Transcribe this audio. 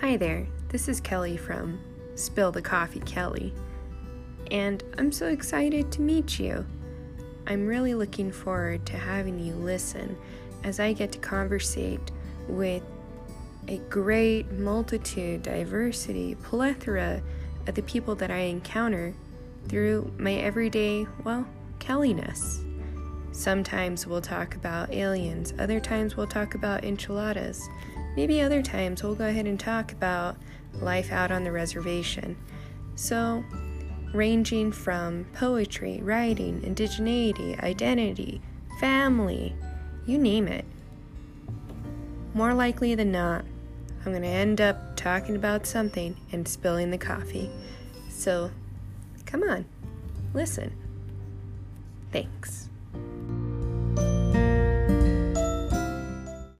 Hi there, this is Kelly from Spill the Coffee Kelly, and I'm so excited to meet you. I'm really looking forward to having you listen as I get to conversate with a great multitude, diversity, plethora of the people that I encounter through my everyday, well, Kellyness. Sometimes we'll talk about aliens, other times we'll talk about enchiladas. Maybe other times we'll go ahead and talk about life out on the reservation. So, ranging from poetry, writing, indigeneity, identity, family, you name it. More likely than not, I'm going to end up talking about something and spilling the coffee. So, come on, listen. Thanks.